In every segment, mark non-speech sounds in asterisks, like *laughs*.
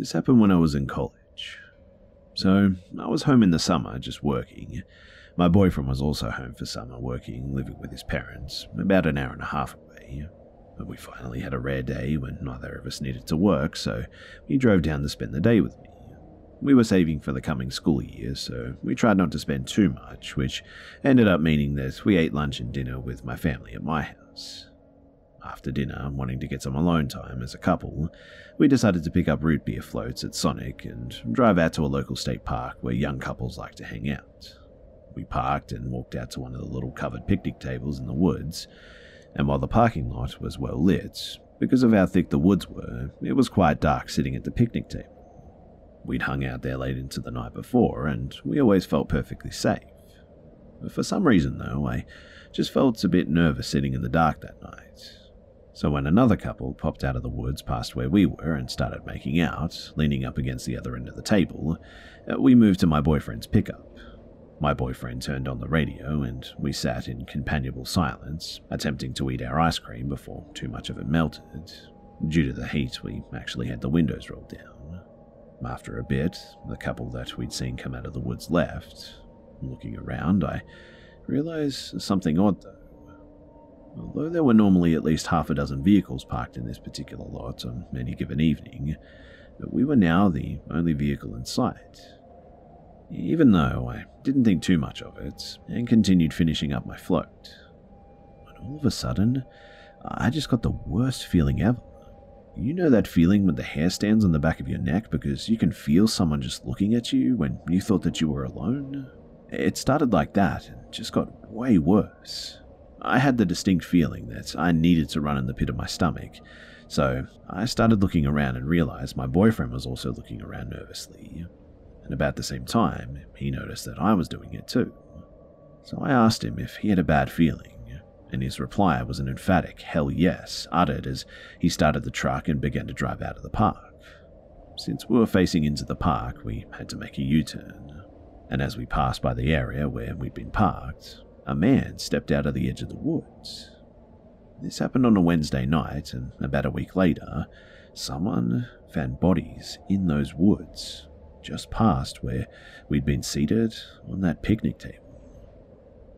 This happened when I was in college. So, I was home in the summer, just working. My boyfriend was also home for summer, working, living with his parents, about an hour and a half away. But we finally had a rare day when neither of us needed to work, so he drove down to spend the day with me. We were saving for the coming school year, so we tried not to spend too much, which ended up meaning that we ate lunch and dinner with my family at my house. After dinner, wanting to get some alone time as a couple, we decided to pick up root beer floats at Sonic and drive out to a local state park where young couples like to hang out. We parked and walked out to one of the little covered picnic tables in the woods, and while the parking lot was well lit, because of how thick the woods were, it was quite dark sitting at the picnic table. We'd hung out there late into the night before, and we always felt perfectly safe. But for some reason, though, I just felt a bit nervous sitting in the dark that night. So when another couple popped out of the woods past where we were and started making out, leaning up against the other end of the table, uh, we moved to my boyfriend's pickup. My boyfriend turned on the radio, and we sat in companionable silence, attempting to eat our ice cream before too much of it melted. Due to the heat, we actually had the windows rolled down. After a bit, the couple that we'd seen come out of the woods left. Looking around, I realized something odd though. Although there were normally at least half a dozen vehicles parked in this particular lot on any given evening, we were now the only vehicle in sight. Even though I didn't think too much of it and continued finishing up my float. when all of a sudden, I just got the worst feeling ever. You know that feeling when the hair stands on the back of your neck because you can feel someone just looking at you when you thought that you were alone? It started like that and just got way worse. I had the distinct feeling that I needed to run in the pit of my stomach, so I started looking around and realized my boyfriend was also looking around nervously. And about the same time, he noticed that I was doing it too. So I asked him if he had a bad feeling, and his reply was an emphatic hell yes, uttered as he started the truck and began to drive out of the park. Since we were facing into the park, we had to make a U turn, and as we passed by the area where we'd been parked, a man stepped out of the edge of the woods. This happened on a Wednesday night, and about a week later, someone found bodies in those woods just past where we'd been seated on that picnic table.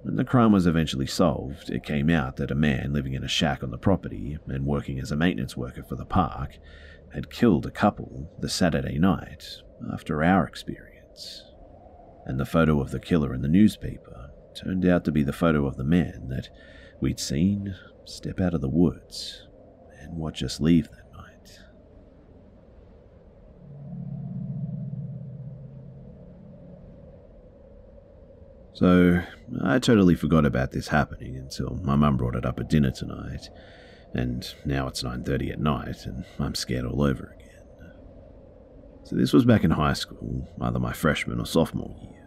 When the crime was eventually solved, it came out that a man living in a shack on the property and working as a maintenance worker for the park had killed a couple the Saturday night after our experience. And the photo of the killer in the newspaper turned out to be the photo of the man that we'd seen step out of the woods and watch us leave that night. So, I totally forgot about this happening until my mum brought it up at dinner tonight, and now it's 9:30 at night and I'm scared all over again. So this was back in high school, either my freshman or sophomore year.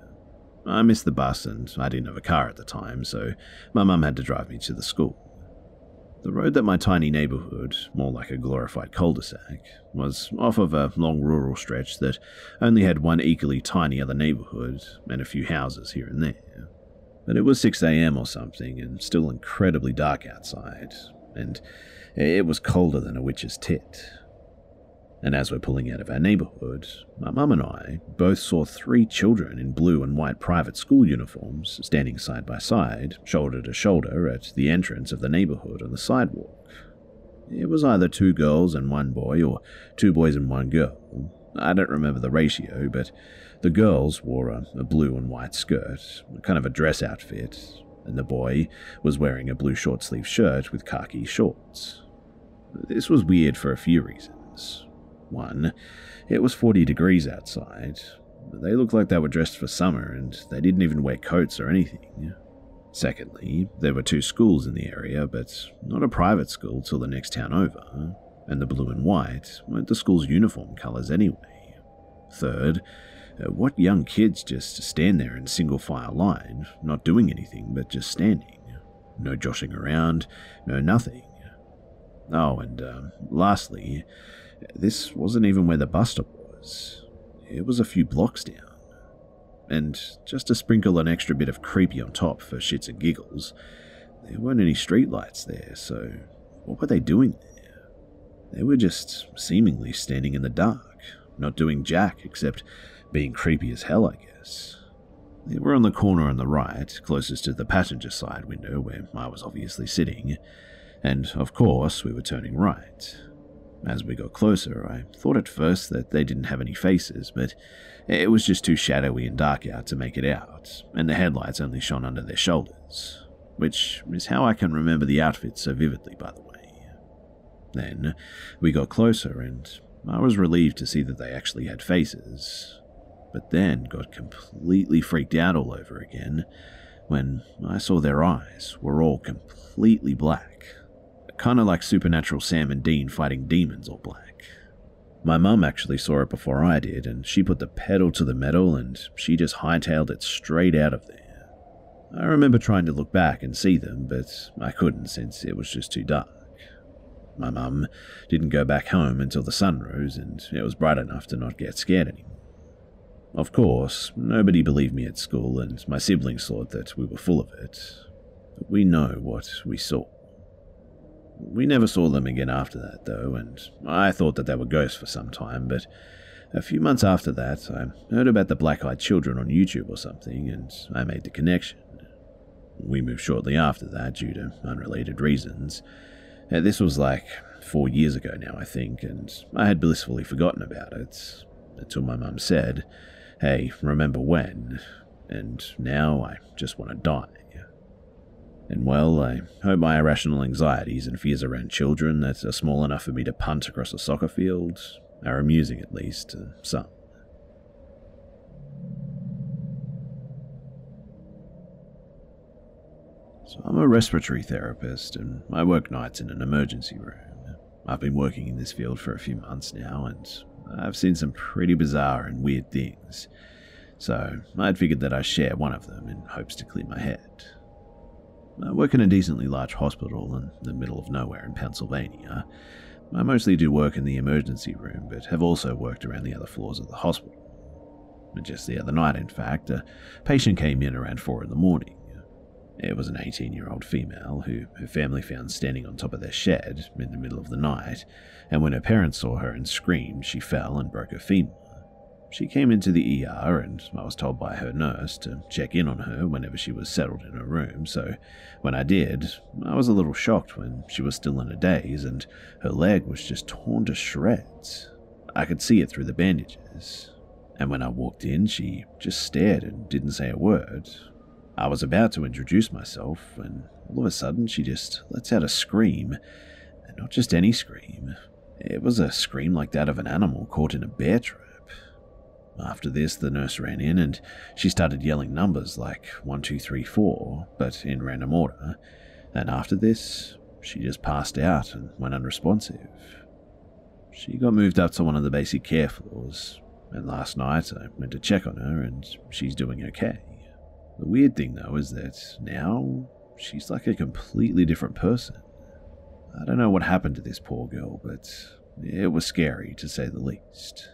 I missed the bus and I didn't have a car at the time, so my mum had to drive me to the school. The road that my tiny neighbourhood, more like a glorified cul de sac, was off of a long rural stretch that only had one equally tiny other neighbourhood and a few houses here and there. But it was 6am or something and still incredibly dark outside, and it was colder than a witch's tit. And as we're pulling out of our neighbourhood, my mum and I both saw three children in blue and white private school uniforms standing side by side, shoulder to shoulder, at the entrance of the neighbourhood on the sidewalk. It was either two girls and one boy, or two boys and one girl. I don't remember the ratio, but the girls wore a, a blue and white skirt, kind of a dress outfit, and the boy was wearing a blue short sleeve shirt with khaki shorts. This was weird for a few reasons. One, it was 40 degrees outside. They looked like they were dressed for summer, and they didn't even wear coats or anything. Secondly, there were two schools in the area, but not a private school till the next town over, and the blue and white weren't the school's uniform colours anyway. Third, uh, what young kids just stand there in single file line, not doing anything but just standing? No joshing around, no nothing. Oh, and um, lastly, this wasn't even where the bus stop was. It was a few blocks down. And just to sprinkle an extra bit of creepy on top for shits and giggles, there weren't any streetlights there, so what were they doing there? They were just seemingly standing in the dark, not doing jack except being creepy as hell, I guess. They were on the corner on the right, closest to the passenger side window where I was obviously sitting, and of course we were turning right. As we got closer, I thought at first that they didn't have any faces, but it was just too shadowy and dark out to make it out, and the headlights only shone under their shoulders, which is how I can remember the outfit so vividly, by the way. Then we got closer, and I was relieved to see that they actually had faces, but then got completely freaked out all over again when I saw their eyes were all completely black, kind of like Supernatural Sam and Dean fighting demons all black. My mum actually saw it before I did, and she put the pedal to the metal and she just hightailed it straight out of there. I remember trying to look back and see them, but I couldn't since it was just too dark. My mum didn't go back home until the sun rose, and it was bright enough to not get scared anymore. Of course, nobody believed me at school, and my siblings thought that we were full of it. But we know what we saw. We never saw them again after that, though, and I thought that they were ghosts for some time, but a few months after that, I heard about the black eyed children on YouTube or something, and I made the connection. We moved shortly after that due to unrelated reasons. Uh, this was like four years ago now, I think, and I had blissfully forgotten about it until my mum said, Hey, remember when? And now I just want to die. And well, I hope my irrational anxieties and fears around children that are small enough for me to punt across a soccer field are amusing at least to some. So I'm a respiratory therapist and I work nights in an emergency room. I've been working in this field for a few months now and I've seen some pretty bizarre and weird things, so I'd figured that I'd share one of them in hopes to clear my head. I work in a decently large hospital in the middle of nowhere in Pennsylvania. I mostly do work in the emergency room, but have also worked around the other floors of the hospital. Just the other night, in fact, a patient came in around 4 in the morning. It was an 18 year old female who her family found standing on top of their shed in the middle of the night, and when her parents saw her and screamed, she fell and broke her femur. She came into the ER, and I was told by her nurse to check in on her whenever she was settled in her room. So, when I did, I was a little shocked when she was still in a daze and her leg was just torn to shreds. I could see it through the bandages. And when I walked in, she just stared and didn't say a word, I was about to introduce myself when all of a sudden she just lets out a scream. And not just any scream, it was a scream like that of an animal caught in a bear trap. After this, the nurse ran in and she started yelling numbers like 1, 2, 3, 4, but in random order. And after this, she just passed out and went unresponsive. She got moved up to one of the basic care floors, and last night I went to check on her and she's doing okay. The weird thing, though, is that now she's like a completely different person. I don't know what happened to this poor girl, but it was scary to say the least.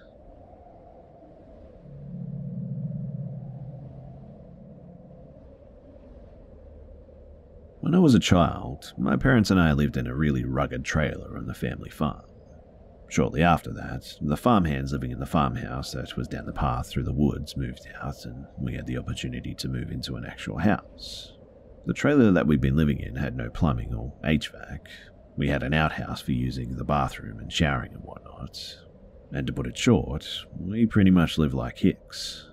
When I was a child, my parents and I lived in a really rugged trailer on the family farm. Shortly after that, the farmhands living in the farmhouse that was down the path through the woods moved out, and we had the opportunity to move into an actual house. The trailer that we'd been living in had no plumbing or HVAC. We had an outhouse for using the bathroom and showering and whatnot. And to put it short, we pretty much lived like hicks.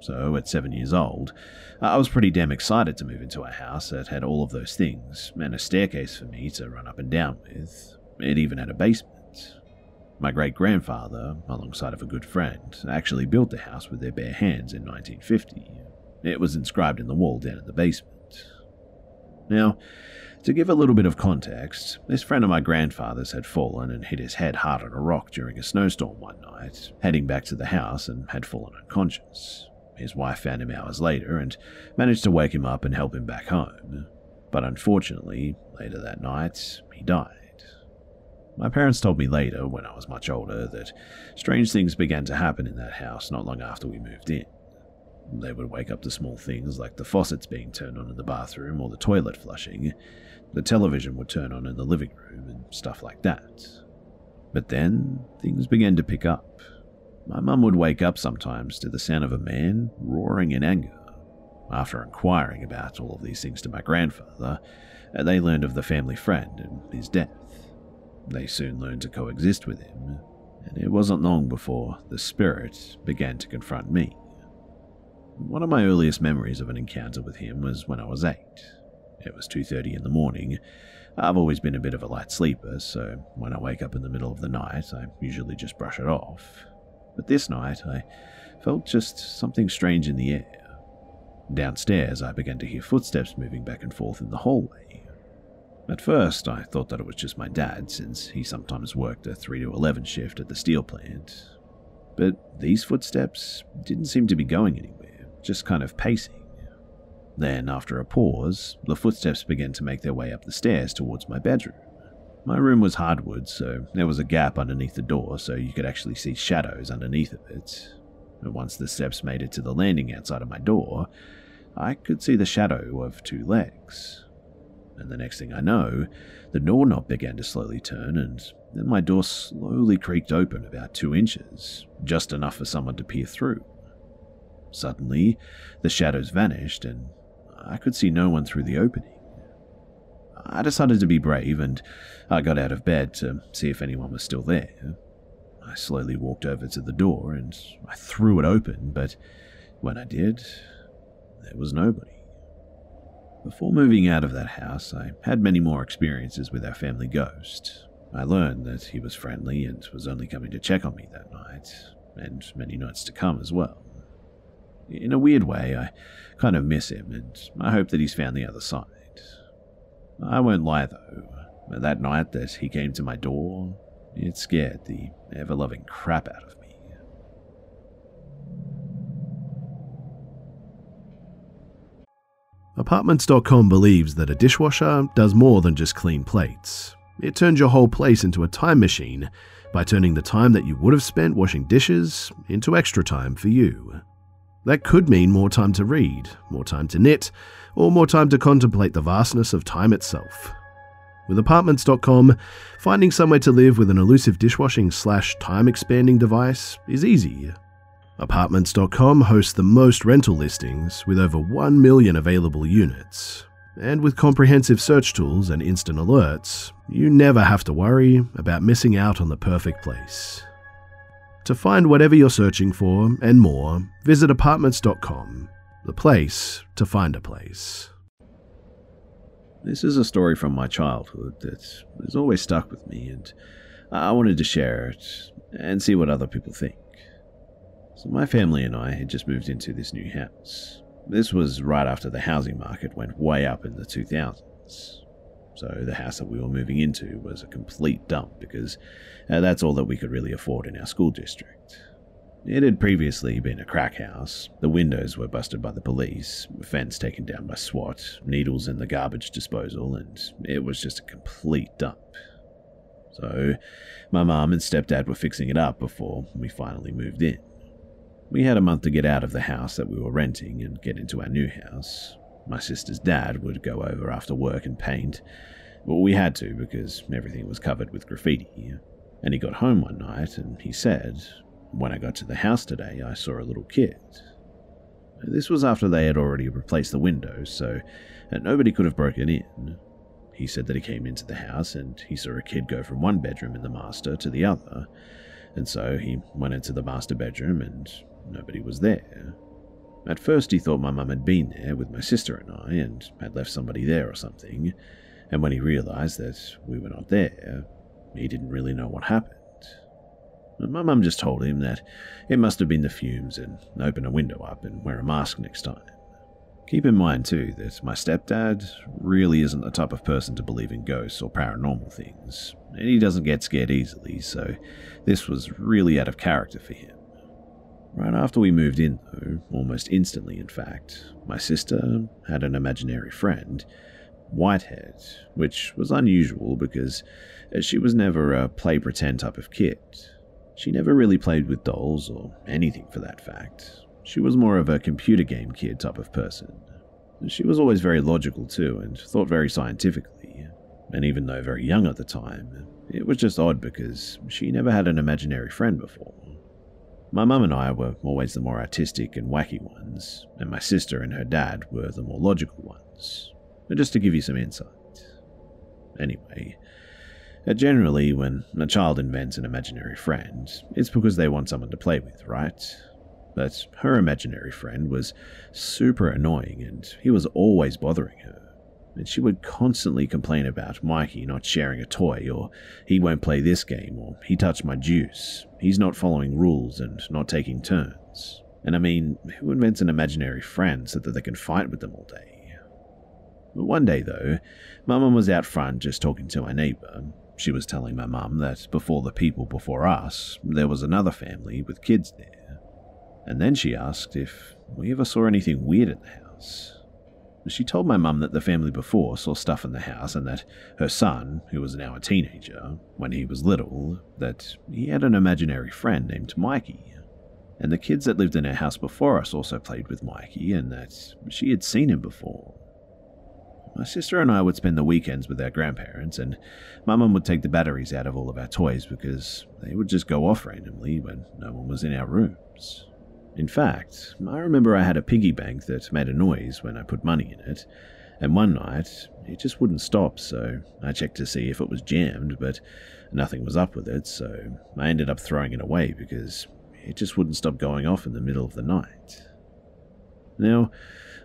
So, at seven years old, I was pretty damn excited to move into a house that had all of those things, and a staircase for me to run up and down with. It even had a basement. My great grandfather, alongside of a good friend, actually built the house with their bare hands in 1950. It was inscribed in the wall down in the basement. Now, to give a little bit of context, this friend of my grandfather's had fallen and hit his head hard on a rock during a snowstorm one night, heading back to the house and had fallen unconscious. His wife found him hours later and managed to wake him up and help him back home. But unfortunately, later that night, he died. My parents told me later, when I was much older, that strange things began to happen in that house not long after we moved in. They would wake up to small things like the faucets being turned on in the bathroom or the toilet flushing. The television would turn on in the living room and stuff like that. But then things began to pick up. My mum would wake up sometimes to the sound of a man roaring in anger. After inquiring about all of these things to my grandfather, uh, they learned of the family friend and his death. They soon learned to coexist with him, and it wasn't long before the spirit began to confront me. One of my earliest memories of an encounter with him was when I was 8. It was 2:30 in the morning. I've always been a bit of a light sleeper, so when I wake up in the middle of the night, I usually just brush it off. But this night, I felt just something strange in the air. Downstairs, I began to hear footsteps moving back and forth in the hallway. At first, I thought that it was just my dad, since he sometimes worked a 3 to 11 shift at the steel plant. But these footsteps didn't seem to be going anywhere, just kind of pacing. Then, after a pause, the footsteps began to make their way up the stairs towards my bedroom. My room was hardwood, so there was a gap underneath the door so you could actually see shadows underneath of it. And once the steps made it to the landing outside of my door, I could see the shadow of two legs and the next thing I know, the doorknob began to slowly turn, and then my door slowly creaked open about two inches, just enough for someone to peer through. Suddenly, the shadows vanished, and I could see no one through the opening. I decided to be brave, and I got out of bed to see if anyone was still there. I slowly walked over to the door and I threw it open, but when I did, there was nobody. Before moving out of that house, I had many more experiences with our family ghost. I learned that he was friendly and was only coming to check on me that night, and many nights to come as well. In a weird way, I kind of miss him, and I hope that he's found the other side. I won't lie though, that night that he came to my door, it scared the ever loving crap out of me. Apartments.com believes that a dishwasher does more than just clean plates. It turns your whole place into a time machine by turning the time that you would have spent washing dishes into extra time for you. That could mean more time to read, more time to knit, or more time to contemplate the vastness of time itself. With Apartments.com, finding somewhere to live with an elusive dishwashing slash time expanding device is easy. Apartments.com hosts the most rental listings with over 1 million available units. And with comprehensive search tools and instant alerts, you never have to worry about missing out on the perfect place. To find whatever you're searching for and more, visit apartments.com, the place to find a place. This is a story from my childhood that has always stuck with me, and I wanted to share it and see what other people think. So my family and I had just moved into this new house. This was right after the housing market went way up in the 2000s. So the house that we were moving into was a complete dump because uh, that's all that we could really afford in our school district. It had previously been a crack house. The windows were busted by the police, fence taken down by SWAT, needles in the garbage disposal, and it was just a complete dump. So, my mum and stepdad were fixing it up before we finally moved in. We had a month to get out of the house that we were renting and get into our new house. My sister's dad would go over after work and paint, but we had to because everything was covered with graffiti. And he got home one night and he said, When I got to the house today, I saw a little kid. This was after they had already replaced the windows, so nobody could have broken in. He said that he came into the house and he saw a kid go from one bedroom in the master to the other, and so he went into the master bedroom and Nobody was there. At first, he thought my mum had been there with my sister and I and had left somebody there or something, and when he realized that we were not there, he didn't really know what happened. My mum just told him that it must have been the fumes and open a window up and wear a mask next time. Keep in mind, too, that my stepdad really isn't the type of person to believe in ghosts or paranormal things, and he doesn't get scared easily, so this was really out of character for him. Right after we moved in, though, almost instantly in fact, my sister had an imaginary friend, Whitehead, which was unusual because uh, she was never a play pretend type of kid. She never really played with dolls or anything for that fact. She was more of a computer game kid type of person. She was always very logical too and thought very scientifically. And even though very young at the time, it was just odd because she never had an imaginary friend before. My mum and I were always the more artistic and wacky ones, and my sister and her dad were the more logical ones. Just to give you some insight. Anyway, uh, generally, when a child invents an imaginary friend, it's because they want someone to play with, right? But her imaginary friend was super annoying and he was always bothering her. And she would constantly complain about Mikey not sharing a toy, or he won't play this game, or he touched my juice, he's not following rules and not taking turns. And I mean, who invents an imaginary friend so that they can fight with them all day? But one day, though, my mum was out front just talking to my neighbour. She was telling my mum that before the people before us, there was another family with kids there and then she asked if we ever saw anything weird in the house. She told my mum that the family before saw stuff in the house and that her son, who was now a teenager, when he was little, that he had an imaginary friend named Mikey. And the kids that lived in her house before us also played with Mikey and that she had seen him before. My sister and I would spend the weekends with our grandparents, and my mum would take the batteries out of all of our toys because they would just go off randomly when no one was in our rooms. In fact, I remember I had a piggy bank that made a noise when I put money in it, and one night it just wouldn't stop, so I checked to see if it was jammed, but nothing was up with it, so I ended up throwing it away because it just wouldn't stop going off in the middle of the night. Now,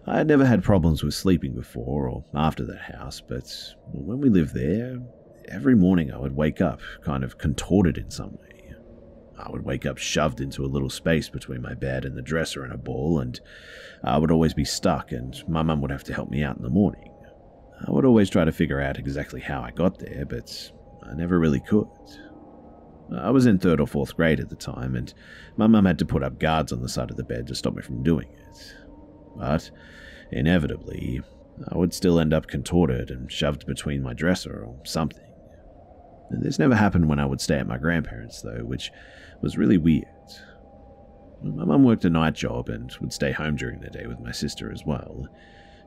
I had never had problems with sleeping before or after that house, but when we lived there, every morning I would wake up kind of contorted in some way. I would wake up shoved into a little space between my bed and the dresser in a ball, and I would always be stuck, and my mum would have to help me out in the morning. I would always try to figure out exactly how I got there, but I never really could. I was in third or fourth grade at the time, and my mum had to put up guards on the side of the bed to stop me from doing it. But, inevitably, I would still end up contorted and shoved between my dresser or something. This never happened when I would stay at my grandparents', though, which was really weird. My mum worked a night job and would stay home during the day with my sister as well.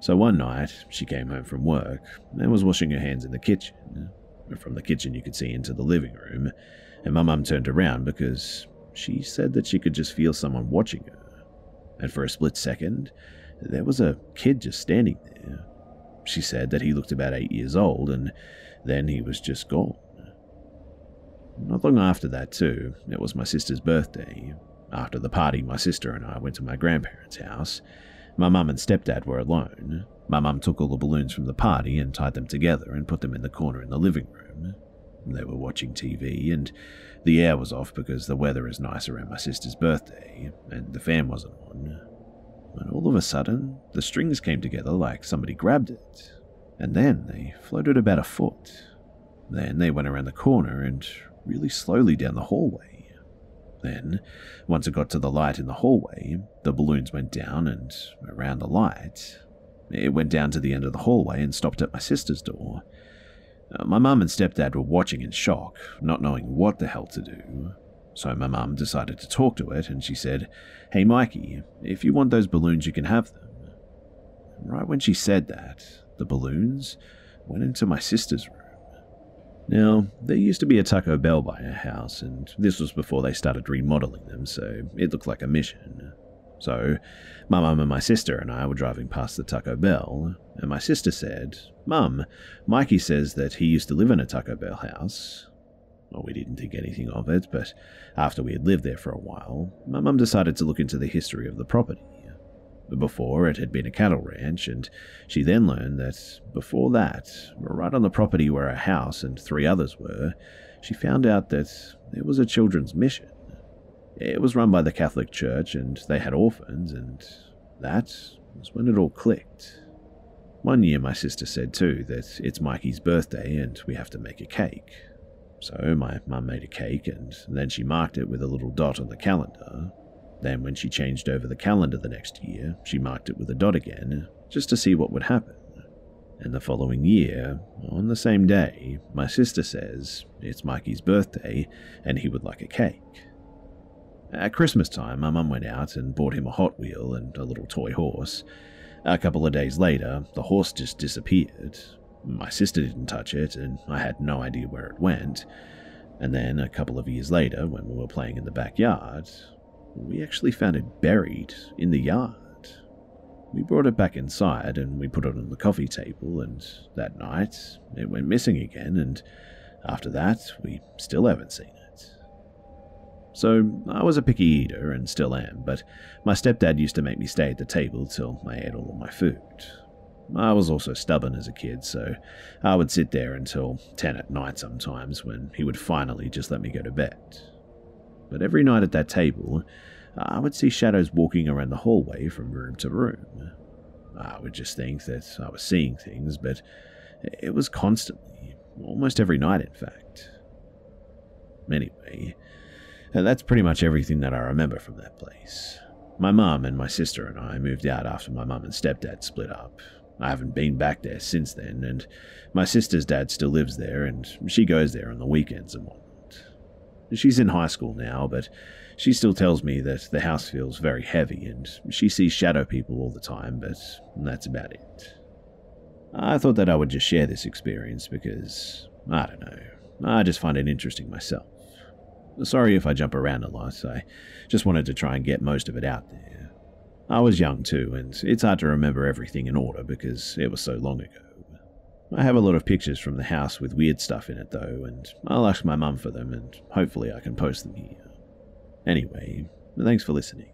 So one night, she came home from work and was washing her hands in the kitchen. From the kitchen, you could see into the living room, and my mum turned around because she said that she could just feel someone watching her. And for a split second, there was a kid just standing there. She said that he looked about eight years old, and then he was just gone. Not long after that, too, it was my sister's birthday. After the party, my sister and I went to my grandparents' house. My mum and stepdad were alone. My mum took all the balloons from the party and tied them together and put them in the corner in the living room. They were watching TV, and the air was off because the weather is nice around my sister's birthday, and the fan wasn't on. When all of a sudden, the strings came together like somebody grabbed it, and then they floated about a foot. Then they went around the corner and really slowly down the hallway. Then, once it got to the light in the hallway, the balloons went down and around the light. It went down to the end of the hallway and stopped at my sister's door. Uh, my mum and stepdad were watching in shock, not knowing what the hell to do. So my mum decided to talk to it and she said, Hey Mikey, if you want those balloons, you can have them. right when she said that, the balloons went into my sister's room. Now, there used to be a Taco Bell by our house, and this was before they started remodeling them, so it looked like a mission. So, my mum and my sister and I were driving past the Taco Bell, and my sister said, Mum, Mikey says that he used to live in a Taco Bell house. Well, we didn't think anything of it, but after we had lived there for a while, my mum decided to look into the history of the property. Before, it had been a cattle ranch, and she then learned that before that, right on the property where her house and three others were, she found out that there was a children's mission. It was run by the Catholic Church, and they had orphans, and that was when it all clicked. One year, my sister said too that it's Mikey's birthday and we have to make a cake. So my mum made a cake and then she marked it with a little dot on the calendar. Then, when she changed over the calendar the next year, she marked it with a dot again, just to see what would happen. And the following year, on the same day, my sister says it's Mikey's birthday and he would like a cake. At Christmas time, my mum went out and bought him a Hot Wheel and a little toy horse. A couple of days later, the horse just disappeared. My sister didn't touch it, and I had no idea where it went. And then, a couple of years later, when we were playing in the backyard, we actually found it buried in the yard. We brought it back inside and we put it on the coffee table, and that night it went missing again, and after that, we still haven't seen it. So, I was a picky eater and still am, but my stepdad used to make me stay at the table till I ate all of my food. I was also stubborn as a kid, so I would sit there until 10 at night sometimes when he would finally just let me go to bed. But every night at that table, I would see shadows walking around the hallway from room to room. I would just think that I was seeing things, but it was constantly, almost every night, in fact. Anyway, uh, that's pretty much everything that I remember from that place. My mum and my sister and I moved out after my mum and stepdad split up. I haven't been back there since then, and my sister's dad still lives there, and she goes there on the weekends and whatnot. She's in high school now, but she still tells me that the house feels very heavy and she sees shadow people all the time, but that's about it. I thought that I would just share this experience because, I don't know, I just find it interesting myself. Sorry if I jump around a lot, I just wanted to try and get most of it out there. I was young too, and it's hard to remember everything in order because it was so long ago. I have a lot of pictures from the house with weird stuff in it though, and I'll ask my mum for them and hopefully I can post them here. Anyway, thanks for listening.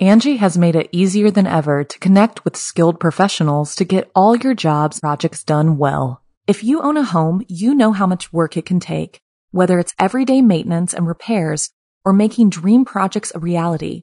Angi has made it easier than ever to connect with skilled professionals to get all your jobs projects done well. If you own a home, you know how much work it can take, whether it's everyday maintenance and repairs or making dream projects a reality.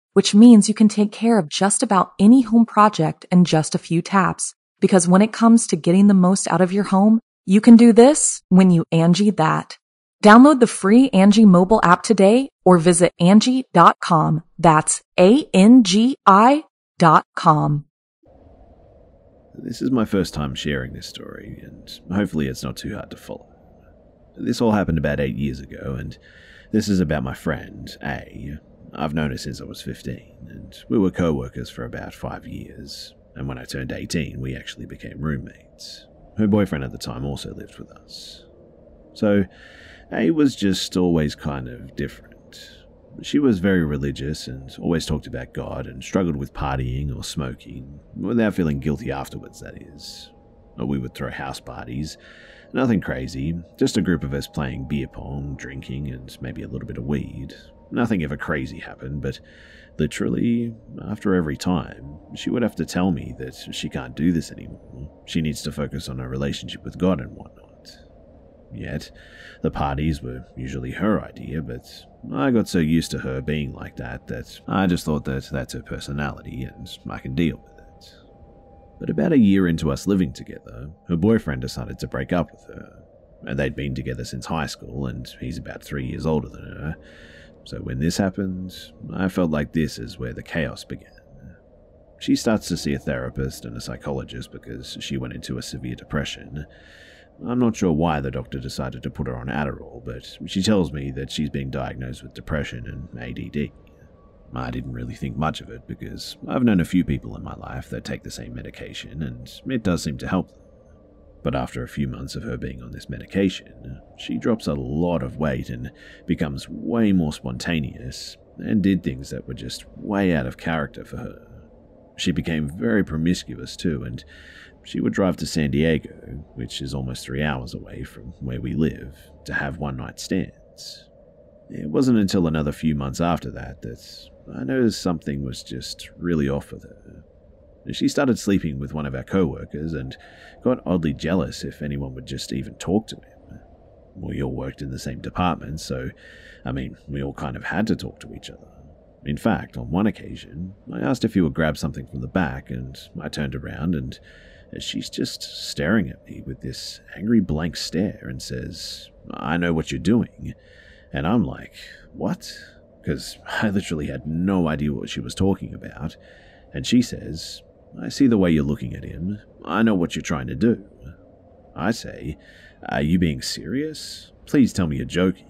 which means you can take care of just about any home project in just a few taps. Because when it comes to getting the most out of your home, you can do this when you Angi that. Download the free Angi mobile app today or visit Angi.com. That's A-N-G-I dot com. This is my first time sharing this story, and hopefully it's not too hard to follow. This all happened about eight years ago, and this is about my friend, A. I've known her since I was 15, and we were co workers for about five years and when I turned 18, we actually became roommates. Her boyfriend at the time also lived with us. So, A was just always kind of different. She was very religious and always talked about God and struggled with partying or smoking, without feeling guilty afterwards, that is. We would throw house parties. Nothing crazy, just a group of us playing beer pong, drinking, and maybe a little bit of weed. Nothing ever crazy happened, but Literally, after every time, she would have to tell me that she can't do this anymore. She needs to focus on her relationship with God and whatnot. Yet, the parties were usually her idea, but I got so used to her being like that that I just thought that that's her personality and I can deal with it. But about a year into us living together, her boyfriend decided to break up with her. And they'd been together since high school, and he's about three years older than her, so when this happened, I felt like this is where the chaos began. She starts to see a therapist and a psychologist because she went into a severe depression. I'm not sure why the doctor decided to put her on Adderall, but she tells me that she's being diagnosed with depression and ADD. I didn't really think much of it because I've known a few people in my life that take the same medication and it does seem to help them. But after a few months of her being on this medication, she drops a lot of weight and becomes way more spontaneous, and did things that were just way out of character for her. She became very promiscuous too, and she would drive to San Diego, which is almost three hours away from where we live, to have one night stands. It wasn't until another few months after that that I noticed something was just really off with her. She started sleeping with one of our co workers and got oddly jealous if anyone would just even talk to him. We all worked in the same department, so, I mean, we all kind of had to talk to each other. In fact, on one occasion, I asked if he would grab something from the back, and I turned around, and she's just staring at me with this angry blank stare and says, I know what you're doing. And I'm like, what? Because *laughs* I literally had no idea what she was talking about. And she says, I see the way you're looking at him. I know what you're trying to do. I say, Are you being serious? Please tell me you're joking.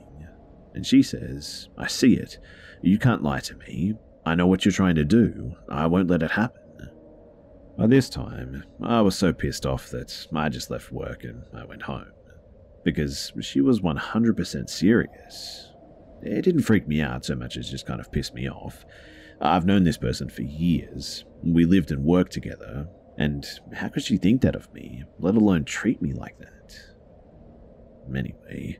And she says, I see it. You can't lie to me. I know what you're trying to do. I won't let it happen. By this time, I was so pissed off that I just left work and I went home because she was 100% serious. It didn't freak me out so much as just kind of pissed me off. I've known this person for years. We lived and worked together, and how could she think that of me, let alone treat me like that? Anyway,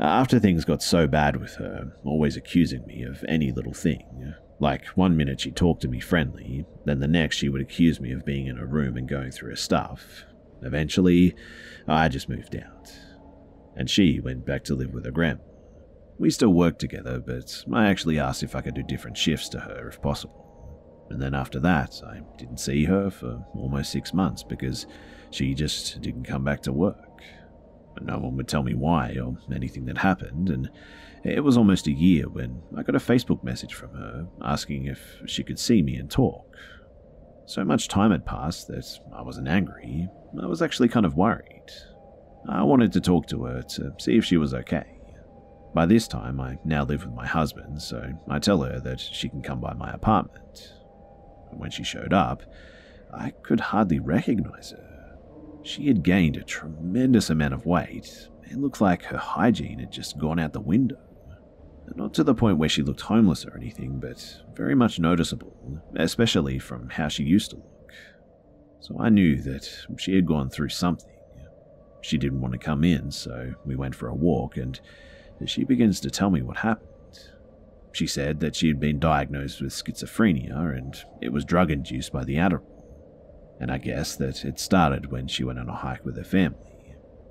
after things got so bad with her, always accusing me of any little thing, like one minute she talked to me friendly, then the next she would accuse me of being in a room and going through her stuff. Eventually, I just moved out and she went back to live with her grandma. We still worked together, but I actually asked if I could do different shifts to her if possible. And then after that, I didn't see her for almost six months because she just didn't come back to work. No one would tell me why or anything that happened, and it was almost a year when I got a Facebook message from her asking if she could see me and talk. So much time had passed that I wasn't angry, I was actually kind of worried. I wanted to talk to her to see if she was okay. By this time, I now live with my husband, so I tell her that she can come by my apartment. And when she showed up, I could hardly recognize her. She had gained a tremendous amount of weight. It looked like her hygiene had just gone out the window. Not to the point where she looked homeless or anything, but very much noticeable, especially from how she used to look. So I knew that she had gone through something. She didn't want to come in, so we went for a walk, and she begins to tell me what happened. She said that she had been diagnosed with schizophrenia and it was drug induced by the Adderall. And I guess that it started when she went on a hike with her family.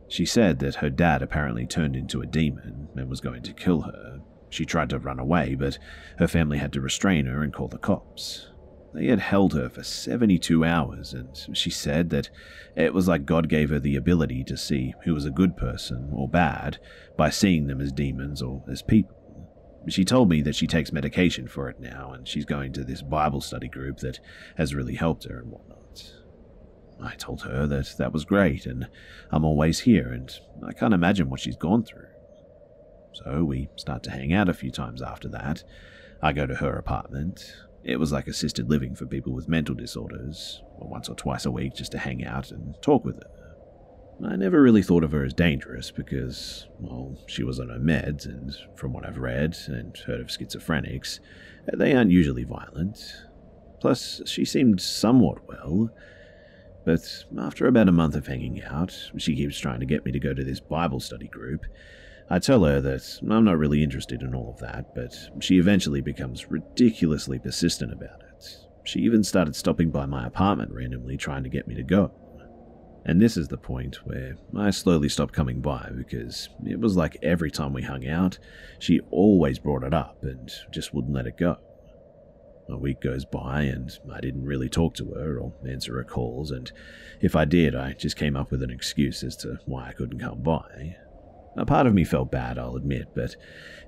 She said that her dad apparently turned into a demon and was going to kill her. She tried to run away, but her family had to restrain her and call the cops. They had held her for 72 hours, and she said that it was like God gave her the ability to see who was a good person or bad by seeing them as demons or as people. She told me that she takes medication for it now, and she's going to this Bible study group that has really helped her and whatnot. I told her that that was great, and I'm always here, and I can't imagine what she's gone through. So we start to hang out a few times after that. I go to her apartment. It was like assisted living for people with mental disorders, or once or twice a week just to hang out and talk with her. I never really thought of her as dangerous because, well, she was on her meds, and from what I've read and heard of schizophrenics, they aren't usually violent. Plus, she seemed somewhat well. But after about a month of hanging out, she keeps trying to get me to go to this Bible study group, I tell her that I'm not really interested in all of that, but she eventually becomes ridiculously persistent about it. She even started stopping by my apartment randomly trying to get me to go. And this is the point where I slowly stopped coming by because it was like every time we hung out, she always brought it up and just wouldn't let it go. A week goes by and I didn't really talk to her or answer her calls, and if I did, I just came up with an excuse as to why I couldn't come by. A part of me felt bad, I'll admit, but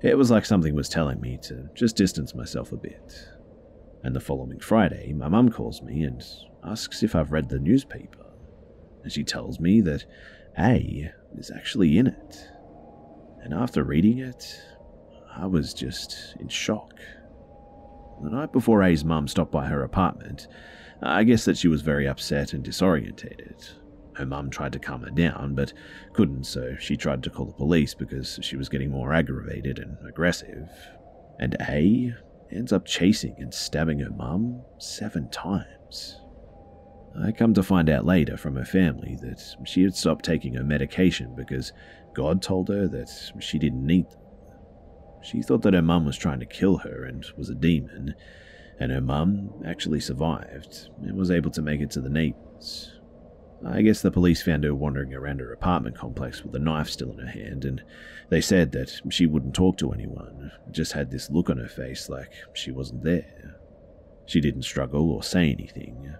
it was like something was telling me to just distance myself a bit. And the following Friday, my mum calls me and asks if I've read the newspaper. And she tells me that A is actually in it. And after reading it, I was just in shock. The night before A's mum stopped by her apartment, I guess that she was very upset and disorientated, her mum tried to calm her down, but couldn't, so she tried to call the police because she was getting more aggravated and aggressive. And A ends up chasing and stabbing her mum seven times. I come to find out later from her family that she had stopped taking her medication because God told her that she didn't need them. She thought that her mum was trying to kill her and was a demon, and her mum actually survived and was able to make it to the neighbours. I guess the police found her wandering around her apartment complex with a knife still in her hand, and they said that she wouldn't talk to anyone, just had this look on her face like she wasn't there. She didn't struggle or say anything.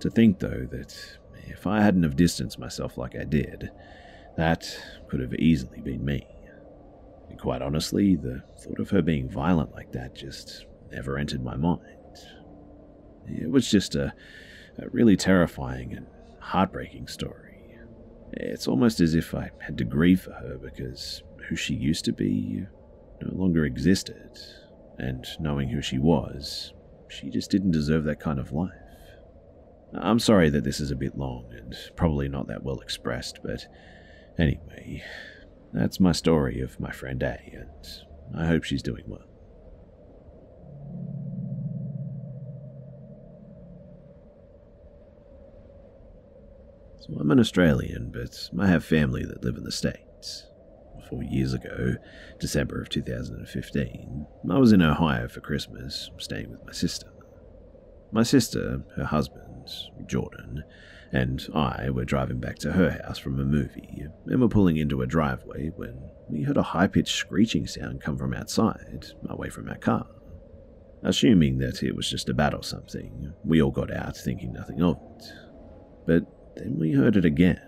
To think, though, that if I hadn't have distanced myself like I did, that could have easily been me. And quite honestly, the thought of her being violent like that just never entered my mind. It was just a, a really terrifying and heartbreaking story. It's almost as if I had to grieve for her because who she used to be no longer existed, and knowing who she was, she just didn't deserve that kind of life. I'm sorry that this is a bit long and probably not that well expressed, but anyway, that's my story of my friend A, and I hope she's doing well. So I'm an Australian, but I have family that live in the States. Four years ago, December of 2015, I was in Ohio for Christmas, staying with my sister. My sister, her husband, Jordan, and I were driving back to her house from a movie, and were pulling into a driveway when we heard a high pitched screeching sound come from outside, away from our car. Assuming that it was just a bat or something, we all got out thinking nothing of it. But then we heard it again.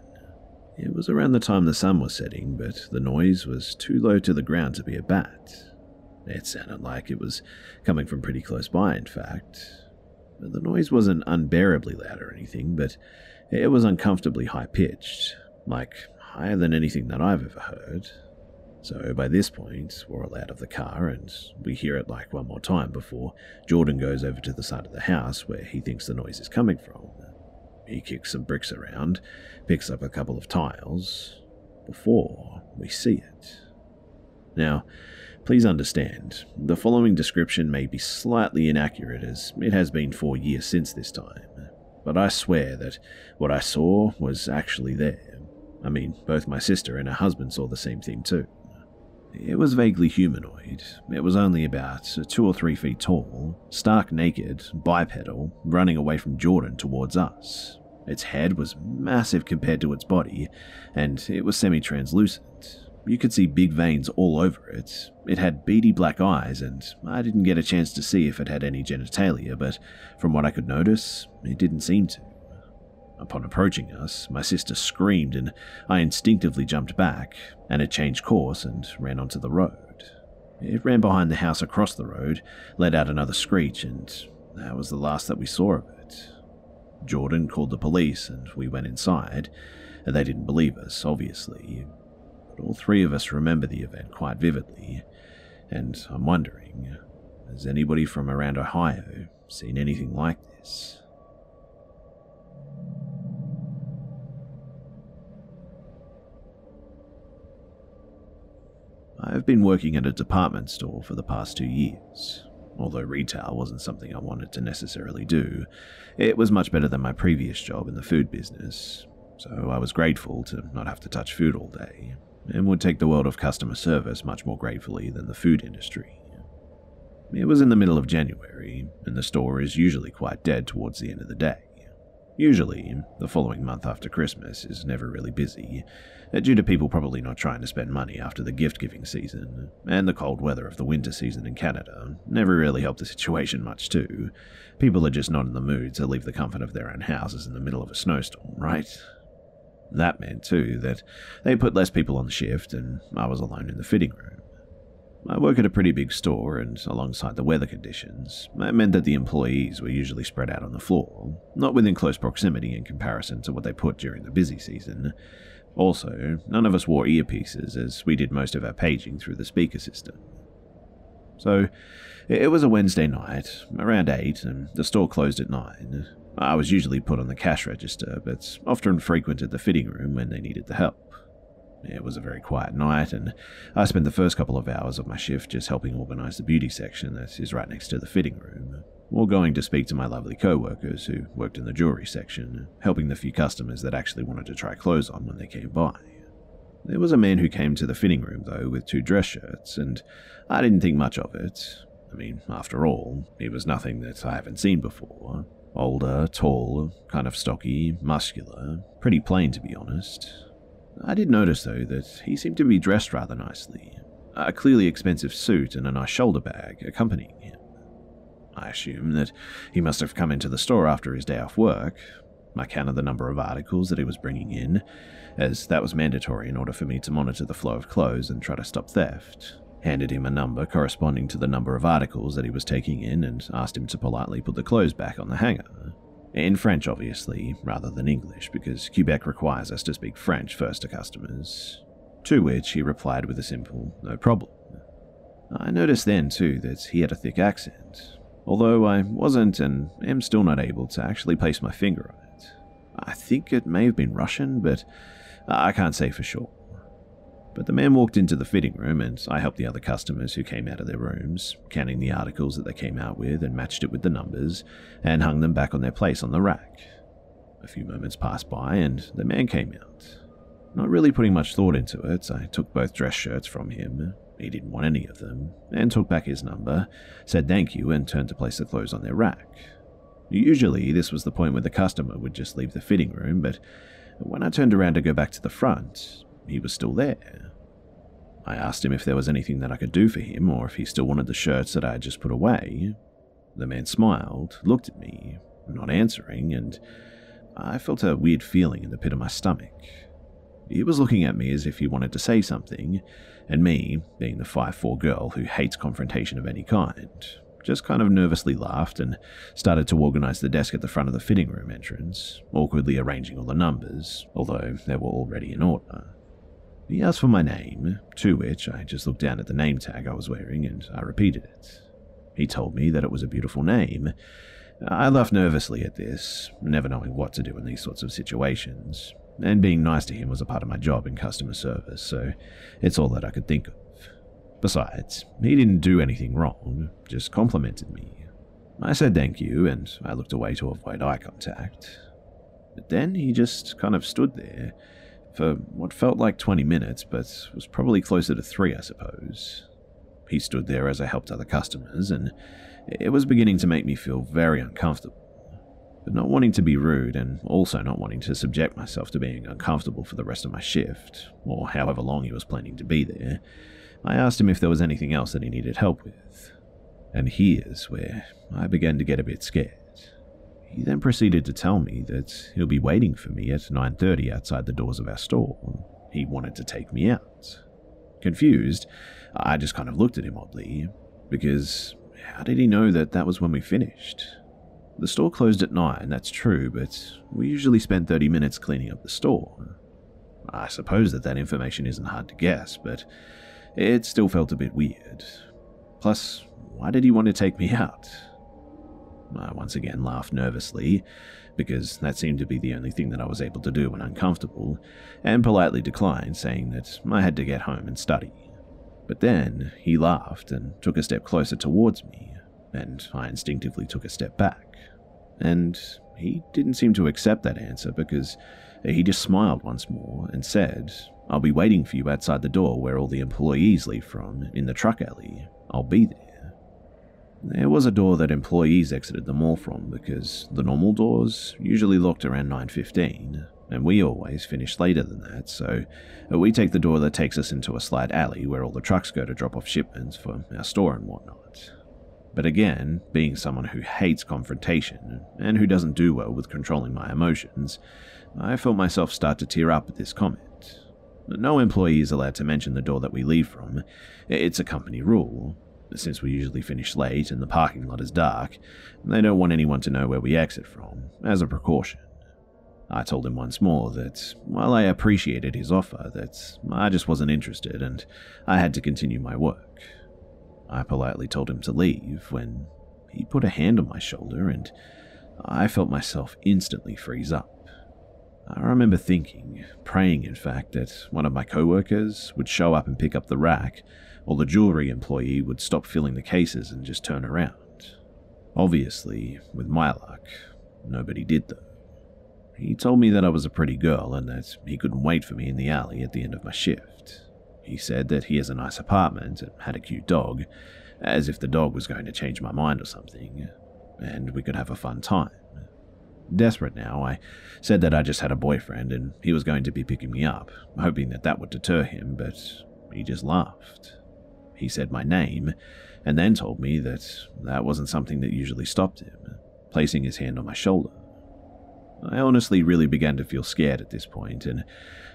It was around the time the sun was setting, but the noise was too low to the ground to be a bat. It sounded like it was coming from pretty close by, in fact. The noise wasn't unbearably loud or anything, but it was uncomfortably high pitched, like higher than anything that I've ever heard. So by this point, we're all out of the car and we hear it like one more time before Jordan goes over to the side of the house where he thinks the noise is coming from. He kicks some bricks around, picks up a couple of tiles, before we see it. Now, please understand, the following description may be slightly inaccurate as it has been four years since this time, but I swear that what I saw was actually there. I mean, both my sister and her husband saw the same thing too. It was vaguely humanoid. It was only about two or three feet tall, stark naked, bipedal, running away from Jordan towards us. Its head was massive compared to its body, and it was semi translucent. You could see big veins all over it. It had beady black eyes, and I didn't get a chance to see if it had any genitalia, but from what I could notice, it didn't seem to. Upon approaching us, my sister screamed, and I instinctively jumped back, and it changed course and ran onto the road. It ran behind the house across the road, let out another screech, and that was the last that we saw of it. Jordan called the police, and we went inside. They didn't believe us, obviously, but all three of us remember the event quite vividly. And I'm wondering has anybody from around Ohio seen anything like this? I've been working at a department store for the past two years. Although retail wasn't something I wanted to necessarily do, it was much better than my previous job in the food business, so I was grateful to not have to touch food all day, and would take the world of customer service much more gratefully than the food industry. It was in the middle of January, and the store is usually quite dead towards the end of the day. Usually, the following month after Christmas is never really busy, uh, due to people probably not trying to spend money after the gift giving season, and the cold weather of the winter season in Canada never really helped the situation much too. People are just not in the mood to leave the comfort of their own houses in the middle of a snowstorm, right? That meant, too, that they put less people on shift, and I was alone in the fitting room. I work at a pretty big store, and alongside the weather conditions, it meant that the employees were usually spread out on the floor, not within close proximity in comparison to what they put during the busy season. Also, none of us wore earpieces, as we did most of our paging through the speaker system. So, it was a Wednesday night, around 8, and the store closed at 9. I was usually put on the cash register, but often frequented the fitting room when they needed the help. It was a very quiet night, and I spent the first couple of hours of my shift just helping organise the beauty section that is right next to the fitting room, or going to speak to my lovely co workers who worked in the jewellery section, helping the few customers that actually wanted to try clothes on when they came by. There was a man who came to the fitting room, though, with two dress shirts, and I didn't think much of it. I mean, after all, he was nothing that I haven't seen before. Older, tall, kind of stocky, muscular, pretty plain to be honest. I did notice, though, that he seemed to be dressed rather nicely. A clearly expensive suit and a nice shoulder bag accompanying him. I assume that he must have come into the store after his day off work. I counted the number of articles that he was bringing in, as that was mandatory in order for me to monitor the flow of clothes and try to stop theft. Handed him a number corresponding to the number of articles that he was taking in and asked him to politely put the clothes back on the hanger. In French, obviously, rather than English, because Quebec requires us to speak French first to customers. To which he replied with a simple, no problem. I noticed then, too, that he had a thick accent, although I wasn't and am still not able to actually place my finger on it. I think it may have been Russian, but I can't say for sure. But the man walked into the fitting room, and I helped the other customers who came out of their rooms, counting the articles that they came out with and matched it with the numbers, and hung them back on their place on the rack. A few moments passed by, and the man came out. Not really putting much thought into it, I took both dress shirts from him. He didn't want any of them, and took back his number, said thank you, and turned to place the clothes on their rack. Usually, this was the point where the customer would just leave the fitting room, but when I turned around to go back to the front, he was still there. I asked him if there was anything that I could do for him or if he still wanted the shirts that I had just put away. The man smiled, looked at me, not answering, and I felt a weird feeling in the pit of my stomach. He was looking at me as if he wanted to say something, and me, being the 5'4 girl who hates confrontation of any kind, just kind of nervously laughed and started to organize the desk at the front of the fitting room entrance, awkwardly arranging all the numbers, although they were already in order. He asked for my name, to which I just looked down at the name tag I was wearing and I repeated it. He told me that it was a beautiful name. I laughed nervously at this, never knowing what to do in these sorts of situations, and being nice to him was a part of my job in customer service, so it's all that I could think of. Besides, he didn't do anything wrong, just complimented me. I said thank you, and I looked away to avoid eye contact. But then he just kind of stood there, for what felt like 20 minutes, but was probably closer to three, I suppose. He stood there as I helped other customers, and it was beginning to make me feel very uncomfortable. But not wanting to be rude, and also not wanting to subject myself to being uncomfortable for the rest of my shift, or however long he was planning to be there, I asked him if there was anything else that he needed help with. And here's where I began to get a bit scared. He then proceeded to tell me that he'll be waiting for me at 9:30 outside the doors of our store. He wanted to take me out. Confused, I just kind of looked at him oddly, because how did he know that that was when we finished? The store closed at 9, that's true, but we usually spend 30 minutes cleaning up the store. I suppose that that information isn't hard to guess, but it still felt a bit weird. Plus, why did he want to take me out? I once again laughed nervously, because that seemed to be the only thing that I was able to do when uncomfortable, and politely declined, saying that I had to get home and study. But then he laughed and took a step closer towards me, and I instinctively took a step back. And he didn't seem to accept that answer because he just smiled once more and said, I'll be waiting for you outside the door where all the employees leave from, in the truck alley. I'll be there. There was a door that employees exited the mall from because the normal doors usually locked around 9:15, and we always finish later than that, so uh, we take the door that takes us into a slight alley where all the trucks go to drop off shipments for our store and whatnot. But again, being someone who hates confrontation and who doesn't do well with controlling my emotions, I felt myself start to tear up at this comment. No employee is allowed to mention the door that we leave from. It's a company rule, since we usually finish late and the parking lot is dark, they don't want anyone to know where we exit from, as a precaution. I told him once more that while I appreciated his offer, that I just wasn't interested and I had to continue my work. I politely told him to leave when he put a hand on my shoulder and I felt myself instantly freeze up. I remember thinking, praying in fact, that one of my co workers would show up and pick up the rack, or the jewelry employee would stop filling the cases and just turn around. Obviously, with my luck, nobody did though. He told me that I was a pretty girl and that he couldn't wait for me in the alley at the end of my shift. He said that he has a nice apartment and had a cute dog, as if the dog was going to change my mind or something, and we could have a fun time. Desperate now, I said that I just had a boyfriend and he was going to be picking me up, hoping that that would deter him, but he just laughed. He said my name, and then told me that that wasn't something that usually stopped him, placing his hand on my shoulder. I honestly really began to feel scared at this point, and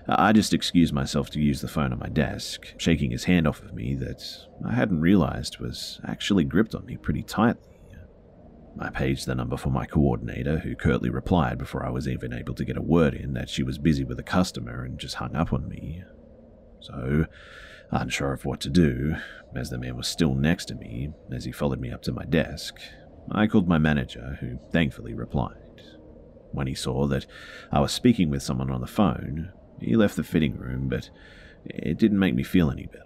I just excused myself to use the phone on my desk, shaking his hand off of me that I hadn't realized was actually gripped on me pretty tightly. I paged the number for my coordinator, who curtly replied before I was even able to get a word in that she was busy with a customer and just hung up on me. So, unsure of what to do, as the man was still next to me as he followed me up to my desk, I called my manager, who thankfully replied. When he saw that I was speaking with someone on the phone, he left the fitting room, but it didn't make me feel any better.